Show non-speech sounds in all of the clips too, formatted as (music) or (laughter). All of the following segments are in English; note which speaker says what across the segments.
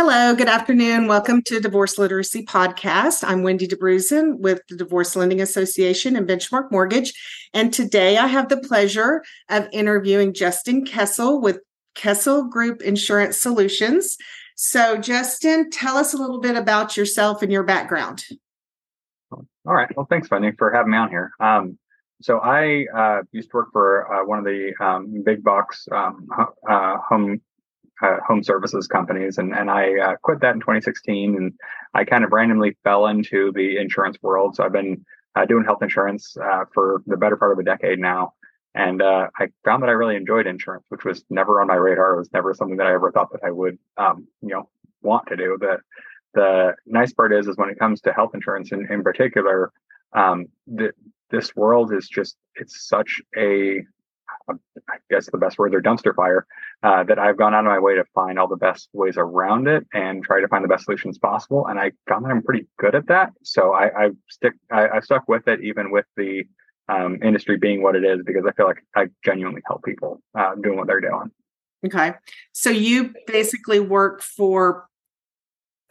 Speaker 1: Hello, good afternoon. Welcome to Divorce Literacy Podcast. I'm Wendy Dabrusin with the Divorce Lending Association and Benchmark Mortgage. And today I have the pleasure of interviewing Justin Kessel with Kessel Group Insurance Solutions. So, Justin, tell us a little bit about yourself and your background.
Speaker 2: All right. Well, thanks, Wendy, for having me on here. Um, so, I uh, used to work for uh, one of the um, big box um, uh, home uh, home services companies, and and I uh, quit that in 2016, and I kind of randomly fell into the insurance world. So I've been uh, doing health insurance uh, for the better part of a decade now, and uh, I found that I really enjoyed insurance, which was never on my radar. It was never something that I ever thought that I would, um, you know, want to do. But the nice part is, is when it comes to health insurance in in particular, um, the, this world is just it's such a I guess the best words are dumpster fire, uh, that I've gone out of my way to find all the best ways around it and try to find the best solutions possible. And I found that I'm pretty good at that. So I, I stick, I, I stuck with it even with the um, industry being what it is because I feel like I genuinely help people uh, doing what they're doing.
Speaker 1: Okay, so you basically work for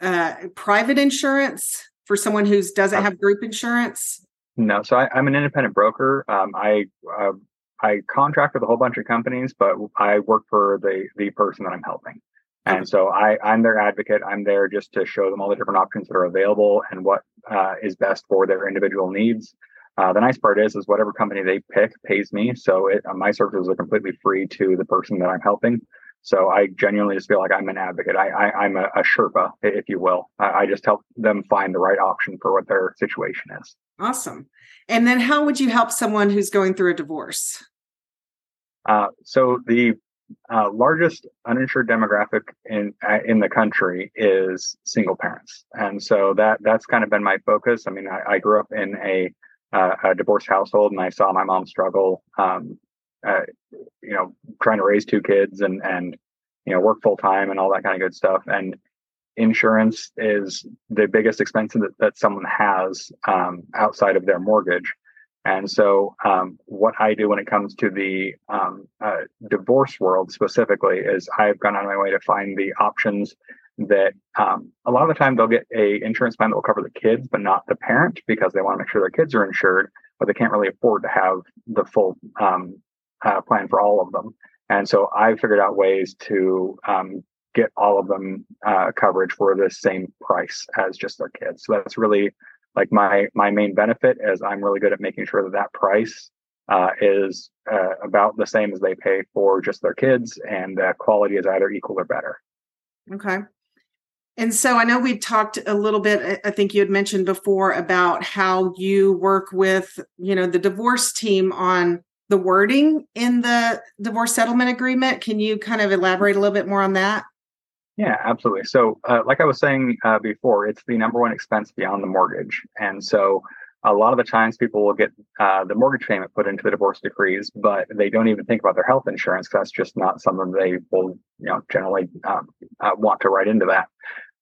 Speaker 1: uh, private insurance for someone who doesn't uh, have group insurance.
Speaker 2: No, so I, am an independent broker. Um, I uh, I contract with a whole bunch of companies, but I work for the the person that I'm helping. And so I, I'm their advocate. I'm there just to show them all the different options that are available and what uh, is best for their individual needs. Uh, the nice part is, is whatever company they pick pays me. So it, my services are completely free to the person that I'm helping. So I genuinely just feel like I'm an advocate. I, I am a, a, Sherpa, if you will. I, I just help them find the right option for what their situation is.
Speaker 1: Awesome. And then how would you help someone who's going through a divorce?
Speaker 2: Uh, so the uh, largest uninsured demographic in uh, in the country is single parents, and so that that's kind of been my focus. I mean, I, I grew up in a, uh, a divorced household, and I saw my mom struggle. Um, uh, you know, trying to raise two kids and and you know work full time and all that kind of good stuff. And insurance is the biggest expense that, that someone has um, outside of their mortgage. And so, um, what I do when it comes to the um, uh, divorce world specifically is I've gone of my way to find the options that um, a lot of the time they'll get a insurance plan that will cover the kids, but not the parent because they want to make sure their kids are insured, but they can't really afford to have the full um, uh, plan for all of them. And so I figured out ways to um, get all of them uh, coverage for the same price as just their kids. So that's really like my my main benefit is I'm really good at making sure that that price uh, is uh, about the same as they pay for just their kids, and the quality is either equal or better.
Speaker 1: Okay. And so I know we talked a little bit. I think you had mentioned before about how you work with, you know, the divorce team on the wording in the divorce settlement agreement. Can you kind of elaborate a little bit more on that?
Speaker 2: Yeah, absolutely. So, uh, like I was saying uh, before, it's the number one expense beyond the mortgage. And so, a lot of the times people will get uh, the mortgage payment put into the divorce decrees, but they don't even think about their health insurance that's just not something they will, you know, generally um, uh, want to write into that.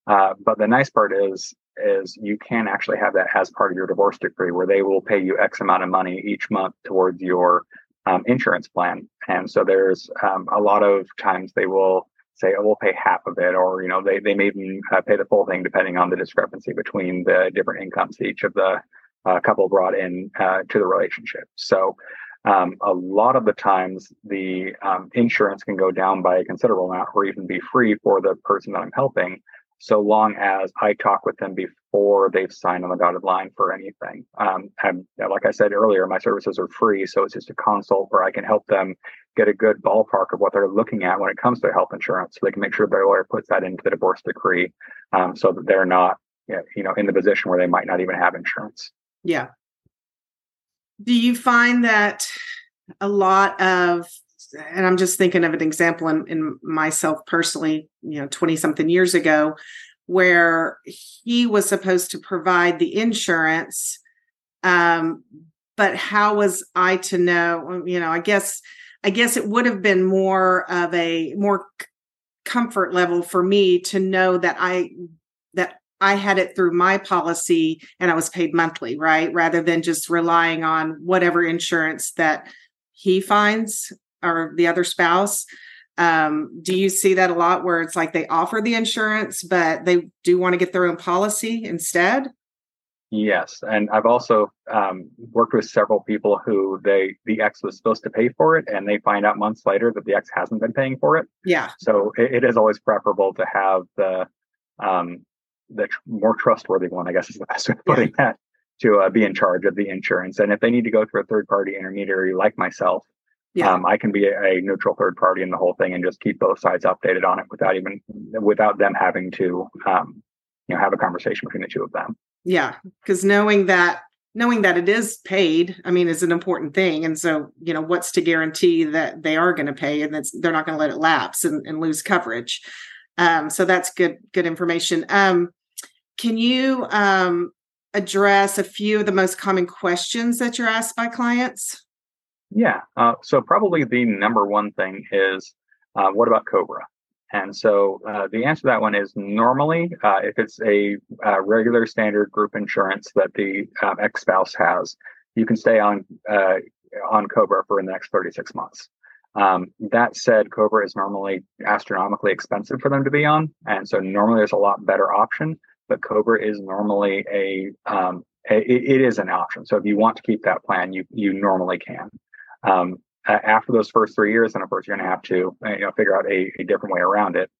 Speaker 2: Uh, but the nice part is, is you can actually have that as part of your divorce decree, where they will pay you X amount of money each month towards your um, insurance plan. And so, there's um, a lot of times they will say, oh, we'll pay half of it, or you know, they they may even uh, pay the full thing depending on the discrepancy between the different incomes each of the uh, couple brought in uh, to the relationship. So. Um, a lot of the times, the um, insurance can go down by a considerable amount, or even be free for the person that I'm helping, so long as I talk with them before they've signed on the dotted line for anything. Um, and like I said earlier, my services are free, so it's just a consult where I can help them get a good ballpark of what they're looking at when it comes to health insurance, so they can make sure their lawyer puts that into the divorce decree, um, so that they're not, you know, in the position where they might not even have insurance.
Speaker 1: Yeah. Do you find that a lot of and I'm just thinking of an example in, in myself personally, you know, 20 something years ago, where he was supposed to provide the insurance. Um, but how was I to know? You know, I guess I guess it would have been more of a more comfort level for me to know that I that I had it through my policy and I was paid monthly, right? Rather than just relying on whatever insurance that he finds or the other spouse. Um, do you see that a lot where it's like they offer the insurance, but they do want to get their own policy instead?
Speaker 2: Yes, and I've also um, worked with several people who they the ex was supposed to pay for it, and they find out months later that the ex hasn't been paying for it.
Speaker 1: Yeah.
Speaker 2: So it, it is always preferable to have the um, the tr- more trustworthy one, I guess is the best way of putting yeah. that, to uh, be in charge of the insurance. And if they need to go through a third party intermediary like myself, yeah. Um, I can be a, a, neutral third party in the whole thing and just keep both sides updated on it without even without them having to um, you know have a conversation between the two of them.
Speaker 1: Yeah, because knowing that knowing that it is paid, I mean, is an important thing. And so, you know, what's to guarantee that they are going to pay and that they're not going to let it lapse and, and lose coverage. Um, so that's good good information. Um, can you um, address a few of the most common questions that you're asked by clients?
Speaker 2: Yeah. Uh, so probably the number one thing is, uh, what about Cobra? And so uh, the answer to that one is normally, uh, if it's a, a, regular standard group insurance that the um, ex-spouse has, you can stay on uh, on Cobra for the next 36 months. Um, that said, Cobra is normally astronomically expensive for them to be on, and so normally there's a lot better option. But Cobra is normally a, um, a it is an option. So if you want to keep that plan, you you normally can. Um, after those first three years, then of course you're going to have to uh, you know figure out a, a different way around it.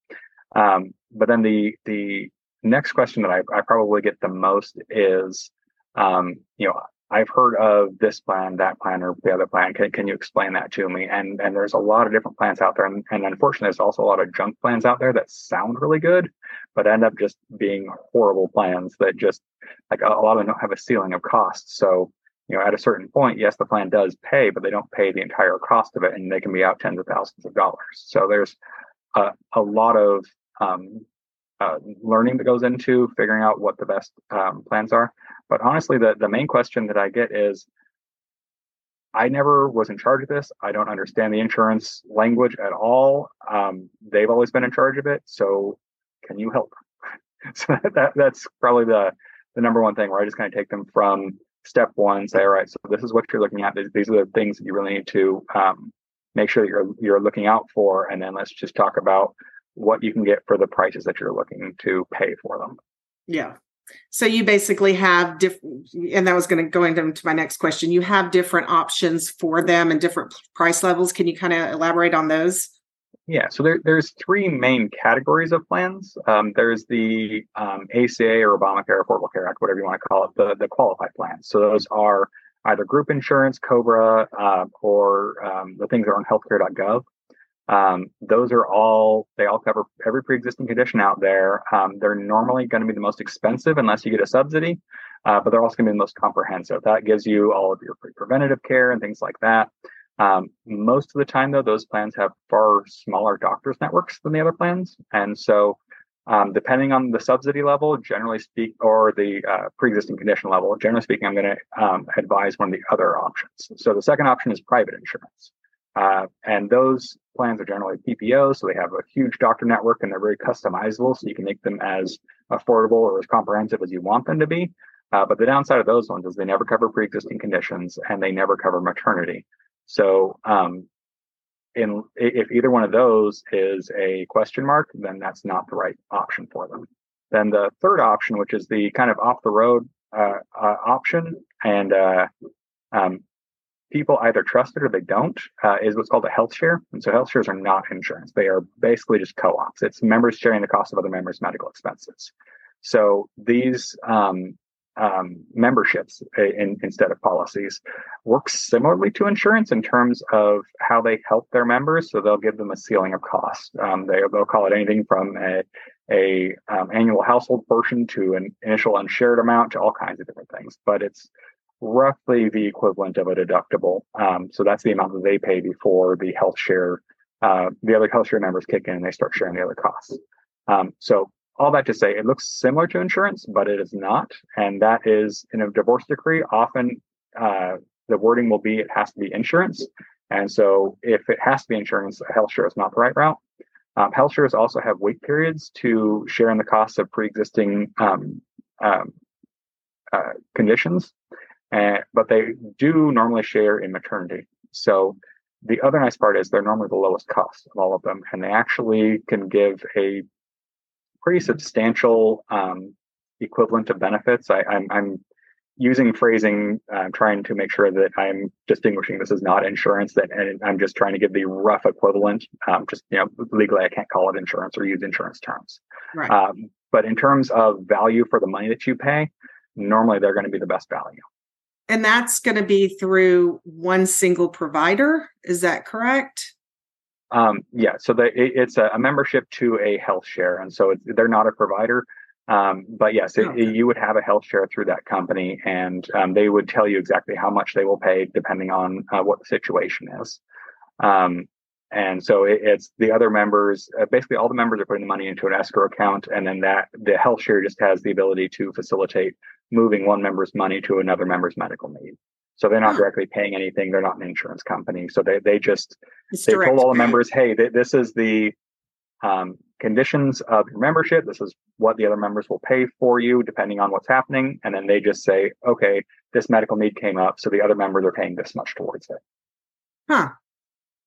Speaker 2: Um, but then the the next question that I, I probably get the most is, um, you know, I've heard of this plan, that plan, or the other plan. Can, can you explain that to me? And and there's a lot of different plans out there, and, and unfortunately, there's also a lot of junk plans out there that sound really good, but end up just being horrible plans that just like a, a lot of them don't have a ceiling of cost. So you know, at a certain point, yes, the plan does pay, but they don't pay the entire cost of it, and they can be out tens of thousands of dollars. So there's a, a lot of um, uh, learning that goes into figuring out what the best um, plans are. But honestly, the the main question that I get is, I never was in charge of this. I don't understand the insurance language at all. Um, they've always been in charge of it, so can you help? (laughs) so that that's probably the the number one thing where I just kind of take them from step one, say, all right, so this is what you're looking at. These are the things that you really need to um, make sure that you're you're looking out for, and then let's just talk about what you can get for the prices that you're looking to pay for them.
Speaker 1: Yeah. So you basically have different, and that was going to go into my next question. You have different options for them and different price levels. Can you kind of elaborate on those?
Speaker 2: Yeah, so there, there's three main categories of plans. Um, there's the um, ACA or Obamacare, Affordable Care Act, whatever you want to call it, the, the qualified plans. So those are either group insurance, COBRA, uh, or um, the things that are on healthcare.gov. Um, those are all, they all cover every pre existing condition out there. Um, they're normally going to be the most expensive unless you get a subsidy, uh, but they're also going to be the most comprehensive. That gives you all of your pre preventative care and things like that. Um, most of the time, though, those plans have far smaller doctors networks than the other plans, and so um, depending on the subsidy level, generally speak, or the uh, pre-existing condition level, generally speaking, I'm going to um, advise one of the other options. So the second option is private insurance, uh, and those plans are generally PPO, so they have a huge doctor network and they're very customizable, so you can make them as affordable or as comprehensive as you want them to be. Uh, but the downside of those ones is they never cover pre-existing conditions and they never cover maternity. So, um, in if either one of those is a question mark, then that's not the right option for them. Then the third option, which is the kind of off the road uh, uh, option, and uh, um, people either trust it or they don't, uh, is what's called a health share. And so health shares are not insurance; they are basically just co-ops. It's members sharing the cost of other members' medical expenses. So these um, um, memberships in, instead of policies works similarly to insurance in terms of how they help their members. So they'll give them a ceiling of cost. Um, they, will call it anything from a, a um, annual household portion to an initial unshared amount to all kinds of different things. But it's roughly the equivalent of a deductible. Um, so that's the amount that they pay before the health share, uh, the other health share members kick in and they start sharing the other costs. Um, so all that to say, it looks similar to insurance, but it is not. And that is in a divorce decree, often uh, the wording will be it has to be insurance. And so if it has to be insurance, health share is not the right route. Um, health shares also have wait periods to share in the costs of pre-existing um, um, uh, conditions, and, but they do normally share in maternity. So the other nice part is they're normally the lowest cost of all of them, and they actually can give a pretty substantial um, equivalent of benefits. I, I'm, I'm using phrasing, I'm trying to make sure that I'm distinguishing this is not insurance. That and I'm just trying to give the rough equivalent. Um, just you know, legally, I can't call it insurance or use insurance terms. Right. Um, but in terms of value for the money that you pay, normally they're going to be the best value.
Speaker 1: And that's going to be through one single provider. Is that correct?
Speaker 2: Um, yeah. So the, it, it's a, a, membership to a health share, and so they're not a provider. Um, but yes, it, you would have a health share through that company, and um, they would tell you exactly how much they will pay depending on uh, what the situation is. Um, and so it, it's the other members. Uh, basically, all the members are putting the money into an escrow account, and then that the health share just has the ability to facilitate moving one member's money to another member's medical need. So they're not directly paying anything. They're not an insurance company. So they they just it's they direct. told all the members, hey, th- this is the um, conditions of your membership. This is what the other members will pay for you depending on what's happening. And then they just say, okay, this medical need came up. So the other members are paying this much towards it.
Speaker 1: Huh.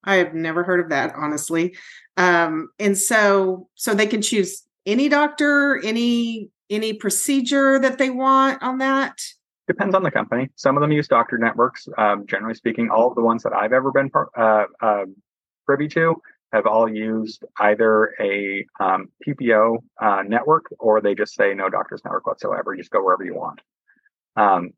Speaker 1: I have never heard of that, honestly. Um, and so, so they can choose any doctor, any, any procedure that they want on that.
Speaker 2: Depends on the company. Some of them use doctor networks. Um, generally speaking, all of the ones that I've ever been uh, uh, privy to have all used either a um, PPO uh, network or they just say no doctor's network whatsoever. You Just go wherever you want. Um,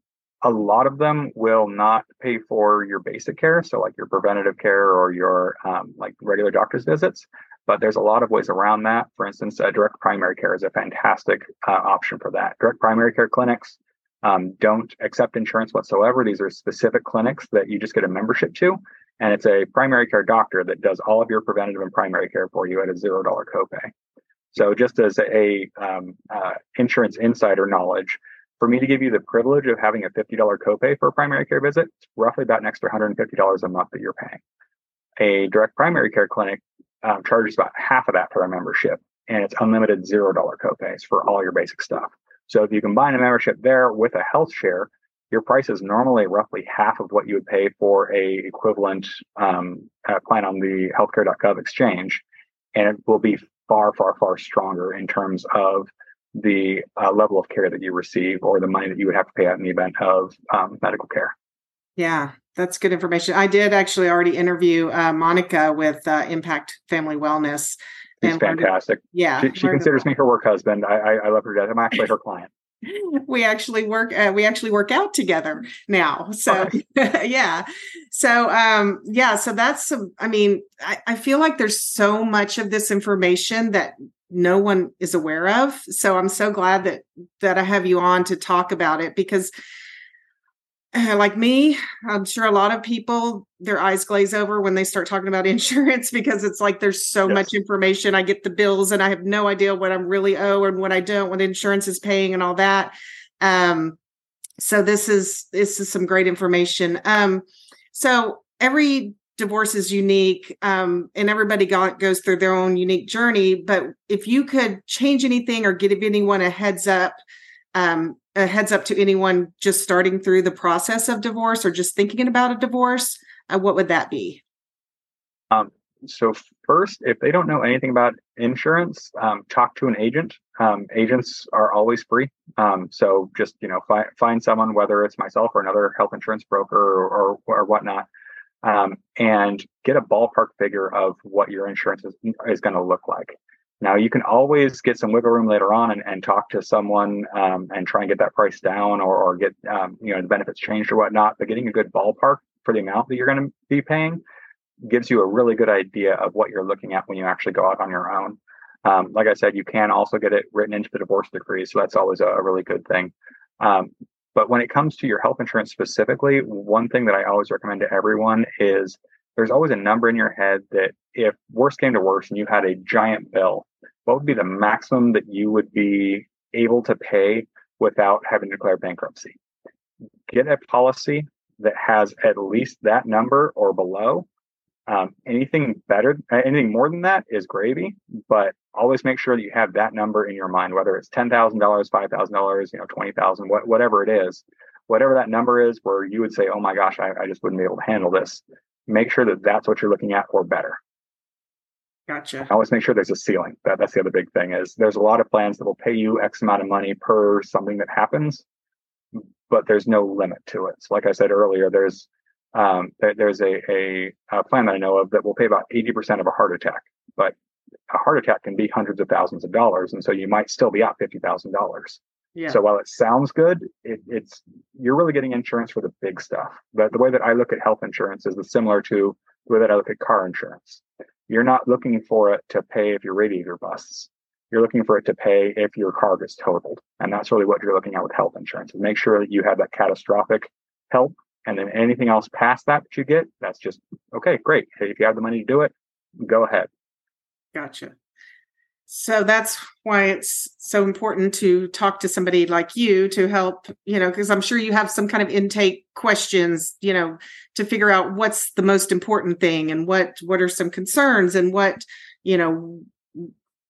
Speaker 2: a lot of them will not pay for your basic care, so like your preventative care or your um, like regular doctor's visits. But there's a lot of ways around that. For instance, direct primary care is a fantastic uh, option for that. Direct primary care clinics um, don't accept insurance whatsoever. These are specific clinics that you just get a membership to, and it's a primary care doctor that does all of your preventative and primary care for you at a zero dollar copay. So, just as a um, uh, insurance insider knowledge, for me to give you the privilege of having a fifty dollar copay for a primary care visit, it's roughly about an extra hundred and fifty dollars a month that you're paying. A direct primary care clinic um, charges about half of that for their membership, and it's unlimited zero dollar copays for all your basic stuff. So if you combine a membership there with a health share, your price is normally roughly half of what you would pay for a equivalent um, uh, plan on the healthcare.gov exchange, and it will be far, far, far stronger in terms of the uh, level of care that you receive or the money that you would have to pay out in the event of um, medical care.
Speaker 1: Yeah, that's good information. I did actually already interview uh, Monica with uh, Impact Family Wellness,
Speaker 2: She's fantastic.
Speaker 1: Yeah,
Speaker 2: she, she considers me her work husband. I, I, I love her death. I'm actually her client. (laughs)
Speaker 1: we actually work uh, we actually work out together now so (laughs) yeah so um yeah so that's some i mean I, I feel like there's so much of this information that no one is aware of so i'm so glad that that i have you on to talk about it because (laughs) like me, I'm sure a lot of people their eyes glaze over when they start talking about (laughs) insurance because it's like there's so yes. much information. I get the bills and I have no idea what I'm really owe and what I don't, what insurance is paying and all that. Um, so this is this is some great information. Um, so every divorce is unique um, and everybody got, goes through their own unique journey. But if you could change anything or give anyone a heads up um, a heads up to anyone just starting through the process of divorce or just thinking about a divorce, uh, what would that be?
Speaker 2: Um, so first, if they don't know anything about insurance, um, talk to an agent. Um, agents are always free. Um, so just you know, fi- find someone, whether it's myself or another health insurance broker or or, or whatnot, um, and get a ballpark figure of what your insurance is, is going to look like. Now you can always get some wiggle room later on and, and talk to someone um, and try and get that price down or, or get um, you know the benefits changed or whatnot. But getting a good ballpark for the amount that you're going to be paying gives you a really good idea of what you're looking at when you actually go out on your own. Um, like I said, you can also get it written into the divorce decree, so that's always a, a really good thing. Um, but when it comes to your health insurance specifically, one thing that I always recommend to everyone is there's always a number in your head that if worst came to worst and you had a giant bill what would be the maximum that you would be able to pay without having to declare bankruptcy? Get a policy that has at least that number or below. Um, anything better, anything more than that is gravy, but always make sure that you have that number in your mind, whether it's $10,000, $5,000, you know, 20,000, what, whatever it is, whatever that number is where you would say, oh my gosh, I, I just wouldn't be able to handle this. Make sure that that's what you're looking at or better.
Speaker 1: Gotcha.
Speaker 2: always make sure there's a ceiling. That, that's the other big thing is there's a lot of plans that will pay you X amount of money per something that happens, but there's no limit to it. So like I said earlier, there's um, there, there's a, a, a plan that I know of that will pay about 80% of a heart attack, but a heart attack can be hundreds of thousands of dollars. And so you might still be out $50,000.
Speaker 1: Yeah.
Speaker 2: So while it sounds good, it, it's you're really getting insurance for the big stuff. But the way that I look at health insurance is similar to the way that I look at car insurance. You're not looking for it to pay if your radiator busts. You're looking for it to pay if your car gets totaled. And that's really what you're looking at with health insurance. Make sure that you have that catastrophic help. And then anything else past that that you get, that's just okay, great. If you have the money to do it, go ahead.
Speaker 1: Gotcha. So that's why it's so important to talk to somebody like you to help, you know, because I'm sure you have some kind of intake questions, you know, to figure out what's the most important thing and what what are some concerns and what, you know,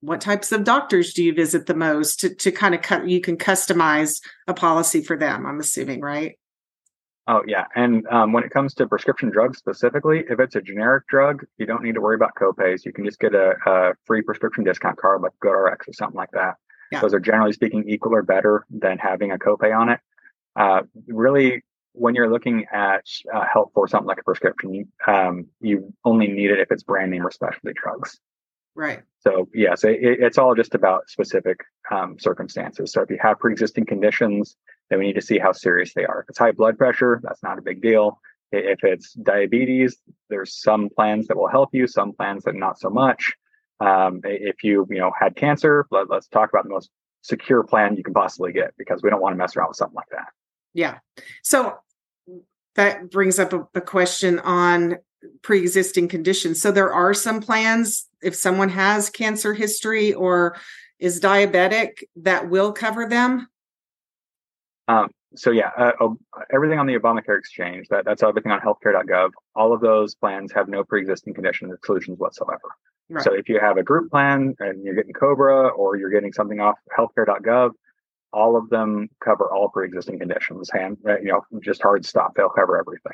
Speaker 1: what types of doctors do you visit the most to, to kind of cut you can customize a policy for them, I'm assuming, right?
Speaker 2: Oh yeah, and um, when it comes to prescription drugs specifically, if it's a generic drug, you don't need to worry about copays. You can just get a, a free prescription discount card like GoodRx or something like that. Yeah. Those are generally speaking equal or better than having a copay on it. Uh, really, when you're looking at uh, help for something like a prescription, um, you only need it if it's brand name or specialty drugs.
Speaker 1: Right.
Speaker 2: So yes, it, it's all just about specific um, circumstances. So if you have pre-existing conditions, then we need to see how serious they are. If it's high blood pressure, that's not a big deal. If it's diabetes, there's some plans that will help you, some plans that not so much. Um, if you you know had cancer, let, let's talk about the most secure plan you can possibly get because we don't want to mess around with something like that.
Speaker 1: Yeah. So that brings up a, a question on pre-existing conditions. So there are some plans if someone has cancer history or is diabetic that will cover them.
Speaker 2: Um, so yeah, uh, uh, everything on the Obamacare exchange, that, that's everything on healthcare.gov. All of those plans have no pre-existing condition exclusions whatsoever. Right. So if you have a group plan and you're getting Cobra or you're getting something off healthcare.gov, all of them cover all pre-existing conditions. And you know, just hard stop, they'll cover everything.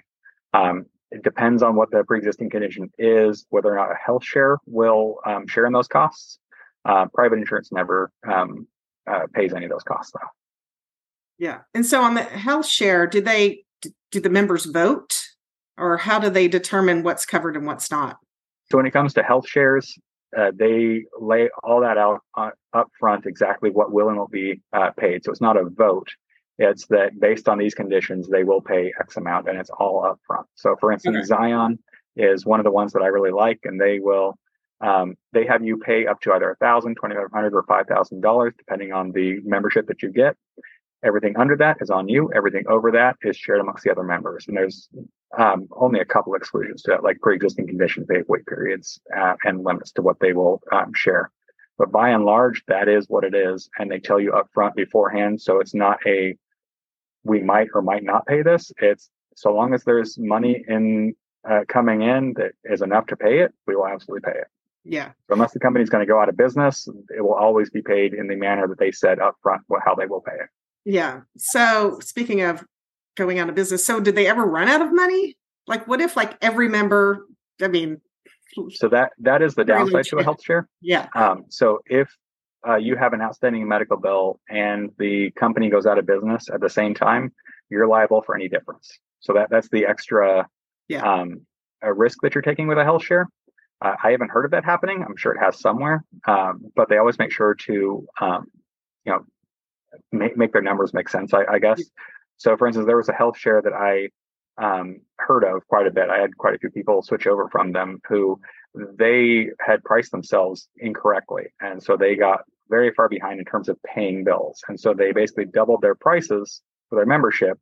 Speaker 2: Um, it depends on what the pre-existing condition is, whether or not a health share will um, share in those costs. Uh, private insurance never um, uh, pays any of those costs, though.
Speaker 1: Yeah. And so on the health share, do they do the members vote or how do they determine what's covered and what's not?
Speaker 2: So when it comes to health shares, uh, they lay all that out uh, up front exactly what will and won't be uh, paid. So it's not a vote. It's that based on these conditions, they will pay X amount and it's all up front. So for instance, okay. Zion is one of the ones that I really like and they will um, they have you pay up to either a thousand, twenty five hundred, or five thousand dollars, depending on the membership that you get. Everything under that is on you. Everything over that is shared amongst the other members. And there's um, only a couple exclusions to that, like pre-existing conditions, they have wait periods uh, and limits to what they will um, share. But by and large, that is what it is, and they tell you up front beforehand. So it's not a we might or might not pay this. It's so long as there's money in uh, coming in that is enough to pay it, we will absolutely pay it.
Speaker 1: Yeah.
Speaker 2: So unless the company is going to go out of business, it will always be paid in the manner that they said up front how they will pay it.
Speaker 1: Yeah. So speaking of going out of business, so did they ever run out of money? Like what if like every member, I mean
Speaker 2: so that that is the downside to a health share.
Speaker 1: Yeah.
Speaker 2: Um, so if uh, you have an outstanding medical bill and the company goes out of business at the same time, you're liable for any difference. So that that's the extra yeah. um, a risk that you're taking with a health share. Uh, I haven't heard of that happening. I'm sure it has somewhere, um, but they always make sure to um, you know make, make their numbers make sense, I, I guess. So, for instance, there was a health share that I um, heard of quite a bit. I had quite a few people switch over from them who they had priced themselves incorrectly. And so they got very far behind in terms of paying bills. And so they basically doubled their prices for their membership.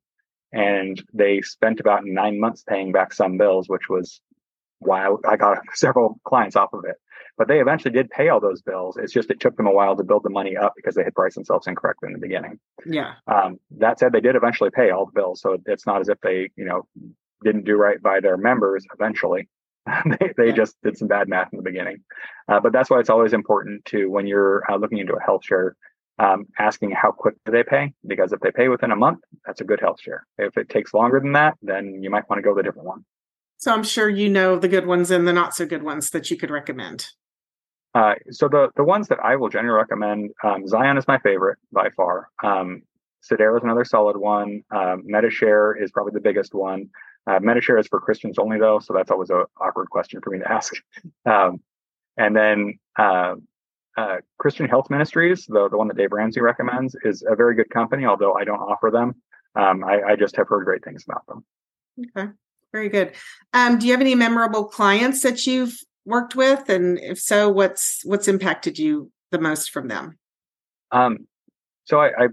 Speaker 2: And they spent about nine months paying back some bills, which was why I got (laughs) several clients off of it. But they eventually did pay all those bills. It's just it took them a while to build the money up because they had priced themselves incorrectly in the beginning.
Speaker 1: Yeah.
Speaker 2: Um, that said, they did eventually pay all the bills, so it's not as if they, you know, didn't do right by their members eventually. (laughs) they they yeah. just did some bad math in the beginning. Uh, but that's why it's always important to when you're uh, looking into a health share, um, asking how quick do they pay? Because if they pay within a month, that's a good health share. If it takes longer than that, then you might want to go with a different one.
Speaker 1: So I'm sure you know the good ones and the not so good ones that you could recommend.
Speaker 2: Uh, so the the ones that I will generally recommend, um, Zion is my favorite by far. Um, Sedera is another solid one. Um, Medi-Share is probably the biggest one. Uh, Medi-Share is for Christians only, though, so that's always an awkward question for me to (laughs) ask. Um, and then uh, uh, Christian Health Ministries, the, the one that Dave Ramsey recommends, is a very good company, although I don't offer them. Um, I, I, just have heard great things about them.
Speaker 1: Okay, very good. Um, do you have any memorable clients that you've worked with, and if so, what's what's impacted you the most from them?
Speaker 2: Um, so I, I,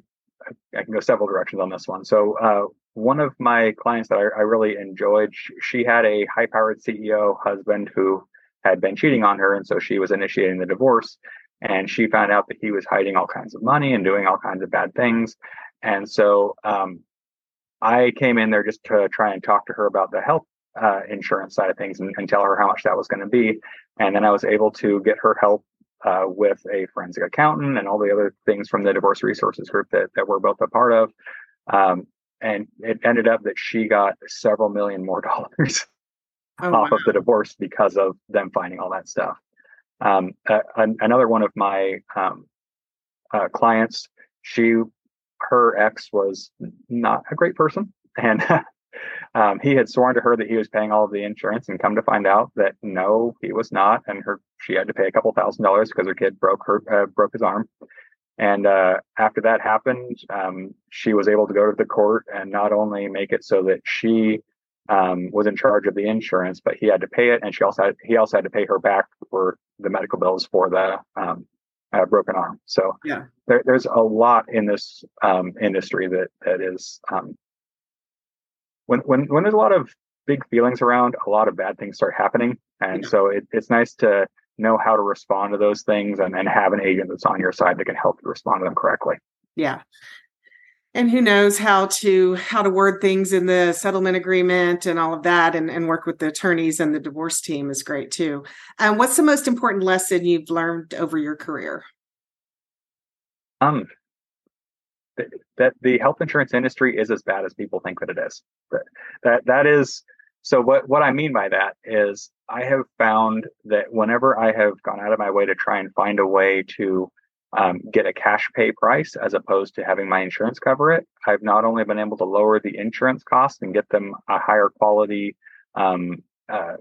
Speaker 2: I can go several directions on this one. So uh, one of my clients that I, I really enjoyed, she had a high-powered CEO husband who had been cheating on her, and so she was initiating the divorce and she found out that he was hiding all kinds of money and doing all kinds of bad things. And so um, I came in there just to try and talk to her about the health uh, insurance side of things and, and, tell her how much that was going to be. And then I was able to get her help uh, with a forensic accountant and all the other things from the divorce resources group that, that we're both a part of. Um, and it ended up that she got several million more (laughs) dollars oh, off wow. of the divorce because of them finding all that stuff. Um, uh, another one of my um, uh, clients, she, her ex was not a great person, and (laughs) um, he had sworn to her that he was paying all of the insurance, and come to find out that no, he was not, and her she had to pay a couple thousand dollars because her kid broke her uh, broke his arm. And uh, after that happened, um, she was able to go to the court and not only make it so that she um, was in charge of the insurance, but he had to pay it, and she also had, he also had to pay her back for the medical bills for the um, uh, broken arm. So
Speaker 1: yeah,
Speaker 2: there, there's a lot in this um, industry that that is um, when when when there's a lot of big feelings around, a lot of bad things start happening, and yeah. so it, it's nice to know how to respond to those things and, and have an agent that's on your side that can help you respond to them correctly.
Speaker 1: Yeah and who knows how to how to word things in the settlement agreement and all of that and, and work with the attorneys and the divorce team is great too. Um, what's the most important lesson you've learned over your career?
Speaker 2: Um th- that the health insurance industry is as bad as people think that it is. That that, that is so what what i mean by that is i have found that whenever i have gone out of my way to try and find a way to um, get a cash pay price as opposed to having my insurance cover it. I've not only been able to lower the insurance cost and get them a higher quality um, uh,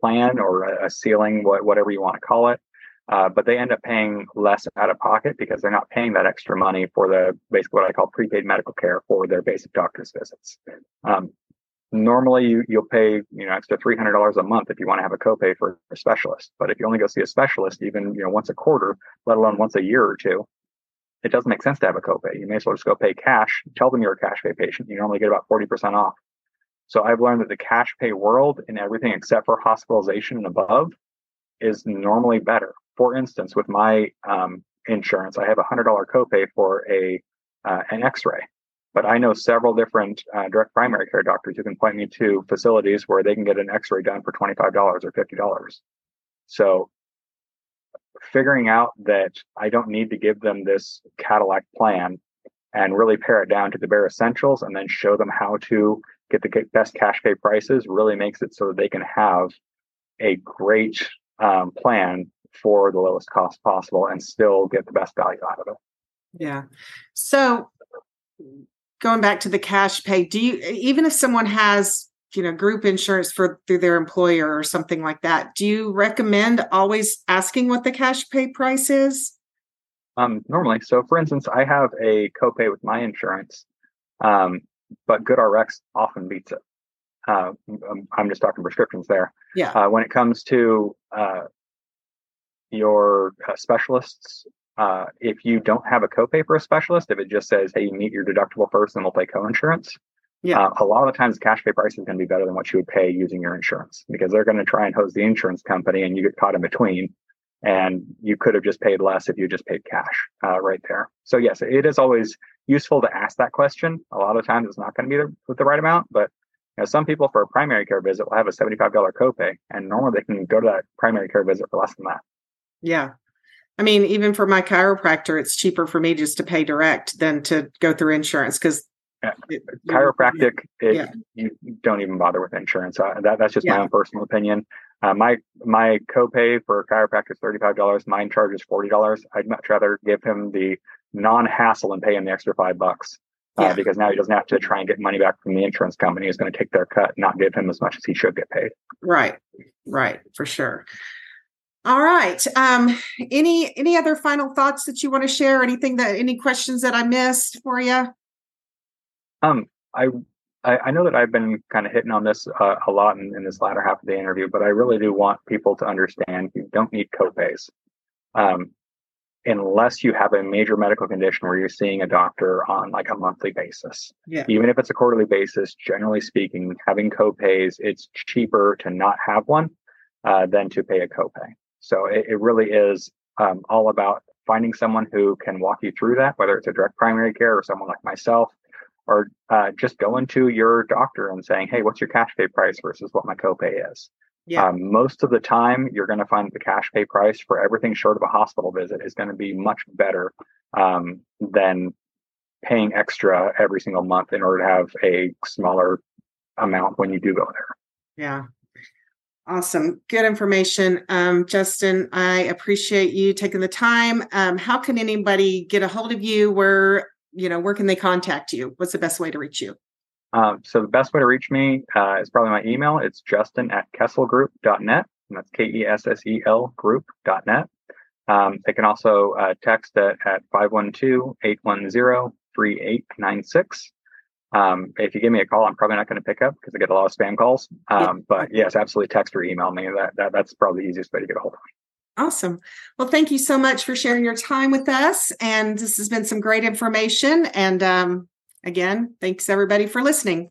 Speaker 2: plan or a, ceiling, wh- whatever you want to call it, uh, but they end up paying less out of pocket because they're not paying that extra money for the basically what I call prepaid medical care for their basic doctor's visits. Um, normally you, you'll pay you know extra $300 a month if you want to have a copay for a specialist. But if you only go see a specialist even you know once a quarter let alone once a year or two it doesn't make sense to have a copay. You may as well just go pay cash. Tell them you're a cash pay patient. You normally get about 40% off. So i've learned that the cash pay world in everything except for hospitalization and above is normally better. For instance with my um, insurance i have a $100 copay for a uh, an x-ray but I know several different uh, direct primary care doctors who can point me to facilities where they can get an x-ray done for $25 or $50. So figuring out that I don't need to give them this Cadillac plan and really pare it down to the bare essentials and then show them how to get the best cash pay prices really makes it so that they can have a great um, plan for the lowest cost possible and still get the best value out of it.
Speaker 1: Yeah. So going back to the cash pay, do you even if someone has you know group insurance for through their employer or something like that, do you recommend always asking what the cash pay price is?
Speaker 2: Um, normally, so for instance, I have a copay with my insurance, um, but GoodRx often beats it. Uh, um, I'm just talking prescriptions there.
Speaker 1: Yeah.
Speaker 2: Uh, when it comes to uh, your uh, specialists uh, if you don't have a copay for a specialist, if it just says, hey, you meet your deductible first and we'll pay coinsurance, Yeah. Uh, a lot of the times, cash pay price is going to be better than what you would pay using your insurance because they're going to try and hose the insurance company, and you get caught in between. And you could have just paid less if you just paid cash uh, right there. So yes, it is always useful to ask that question. A lot of times, it's not going to be the, with the right amount, but you know, some people for a primary care visit will have a seventy-five dollar copay, and normally they can go to that primary care visit for less than that.
Speaker 1: Yeah, I mean, even for my chiropractor, it's cheaper for me just to pay direct than to go through insurance because
Speaker 2: yeah. chiropractic, it, yeah. you don't even bother with insurance. Uh, that, that's just yeah. my own personal opinion. Uh, my my copay for chiropractor is thirty five dollars. Mine charges forty dollars. I'd much rather give him the non hassle and pay him the extra five bucks uh, yeah. because now he doesn't have to try and get money back from the insurance company. He's going to take their cut, not give him as much as he should get paid.
Speaker 1: Right, right, for sure. All right. Um, any any other final thoughts that you want to share? Anything that any questions that I missed for you?
Speaker 2: Um, I I, know that I've been kind of hitting on this uh, a lot in, in, this latter half of the interview, but I really do want people to understand you don't need copays. Um, unless you have a major medical condition where you're seeing a doctor on like a monthly basis. Yeah. Even if it's a quarterly basis, generally speaking, having copays, it's cheaper to not have one uh, than to pay a copay. So it, it really is um, all about finding someone who can walk you through that, whether it's a direct primary care or someone like myself, or uh, just going to your doctor and saying, "Hey, what's your cash pay price versus what my copay is?" Yeah. Um, most of the time, you're going to find the cash pay price for everything short of a hospital visit is going to be much better um, than paying extra every single month in order to have a smaller amount when you do go there.
Speaker 1: Yeah. Awesome. Good information. Um, Justin, I appreciate you taking the time. Um, how can anybody get a hold of you? Where, you know, where can they contact you? What's the best way to reach you?
Speaker 2: Um, so the best way to reach me uh, is probably my email. It's justin at kesselgroup.net. And that's K-E-S-S-E-L group.net. Um, they can also uh, text at, at 512-810-3896. Um, if you give me a call, I'm probably not going to pick up because I get a lot of spam calls. Um, but yes, absolutely text or email me. That, that That's probably the easiest way to get a hold of me.
Speaker 1: Awesome. Well, thank you so much for sharing your time with us. And this has been some great information. And um, Again, thanks everybody for listening.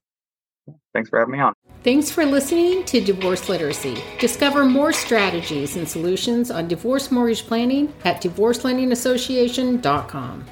Speaker 2: Thanks for having me on.
Speaker 3: Thanks for listening to Divorce Literacy. Discover more strategies and solutions on divorce mortgage planning at divorcelendingassociation.com.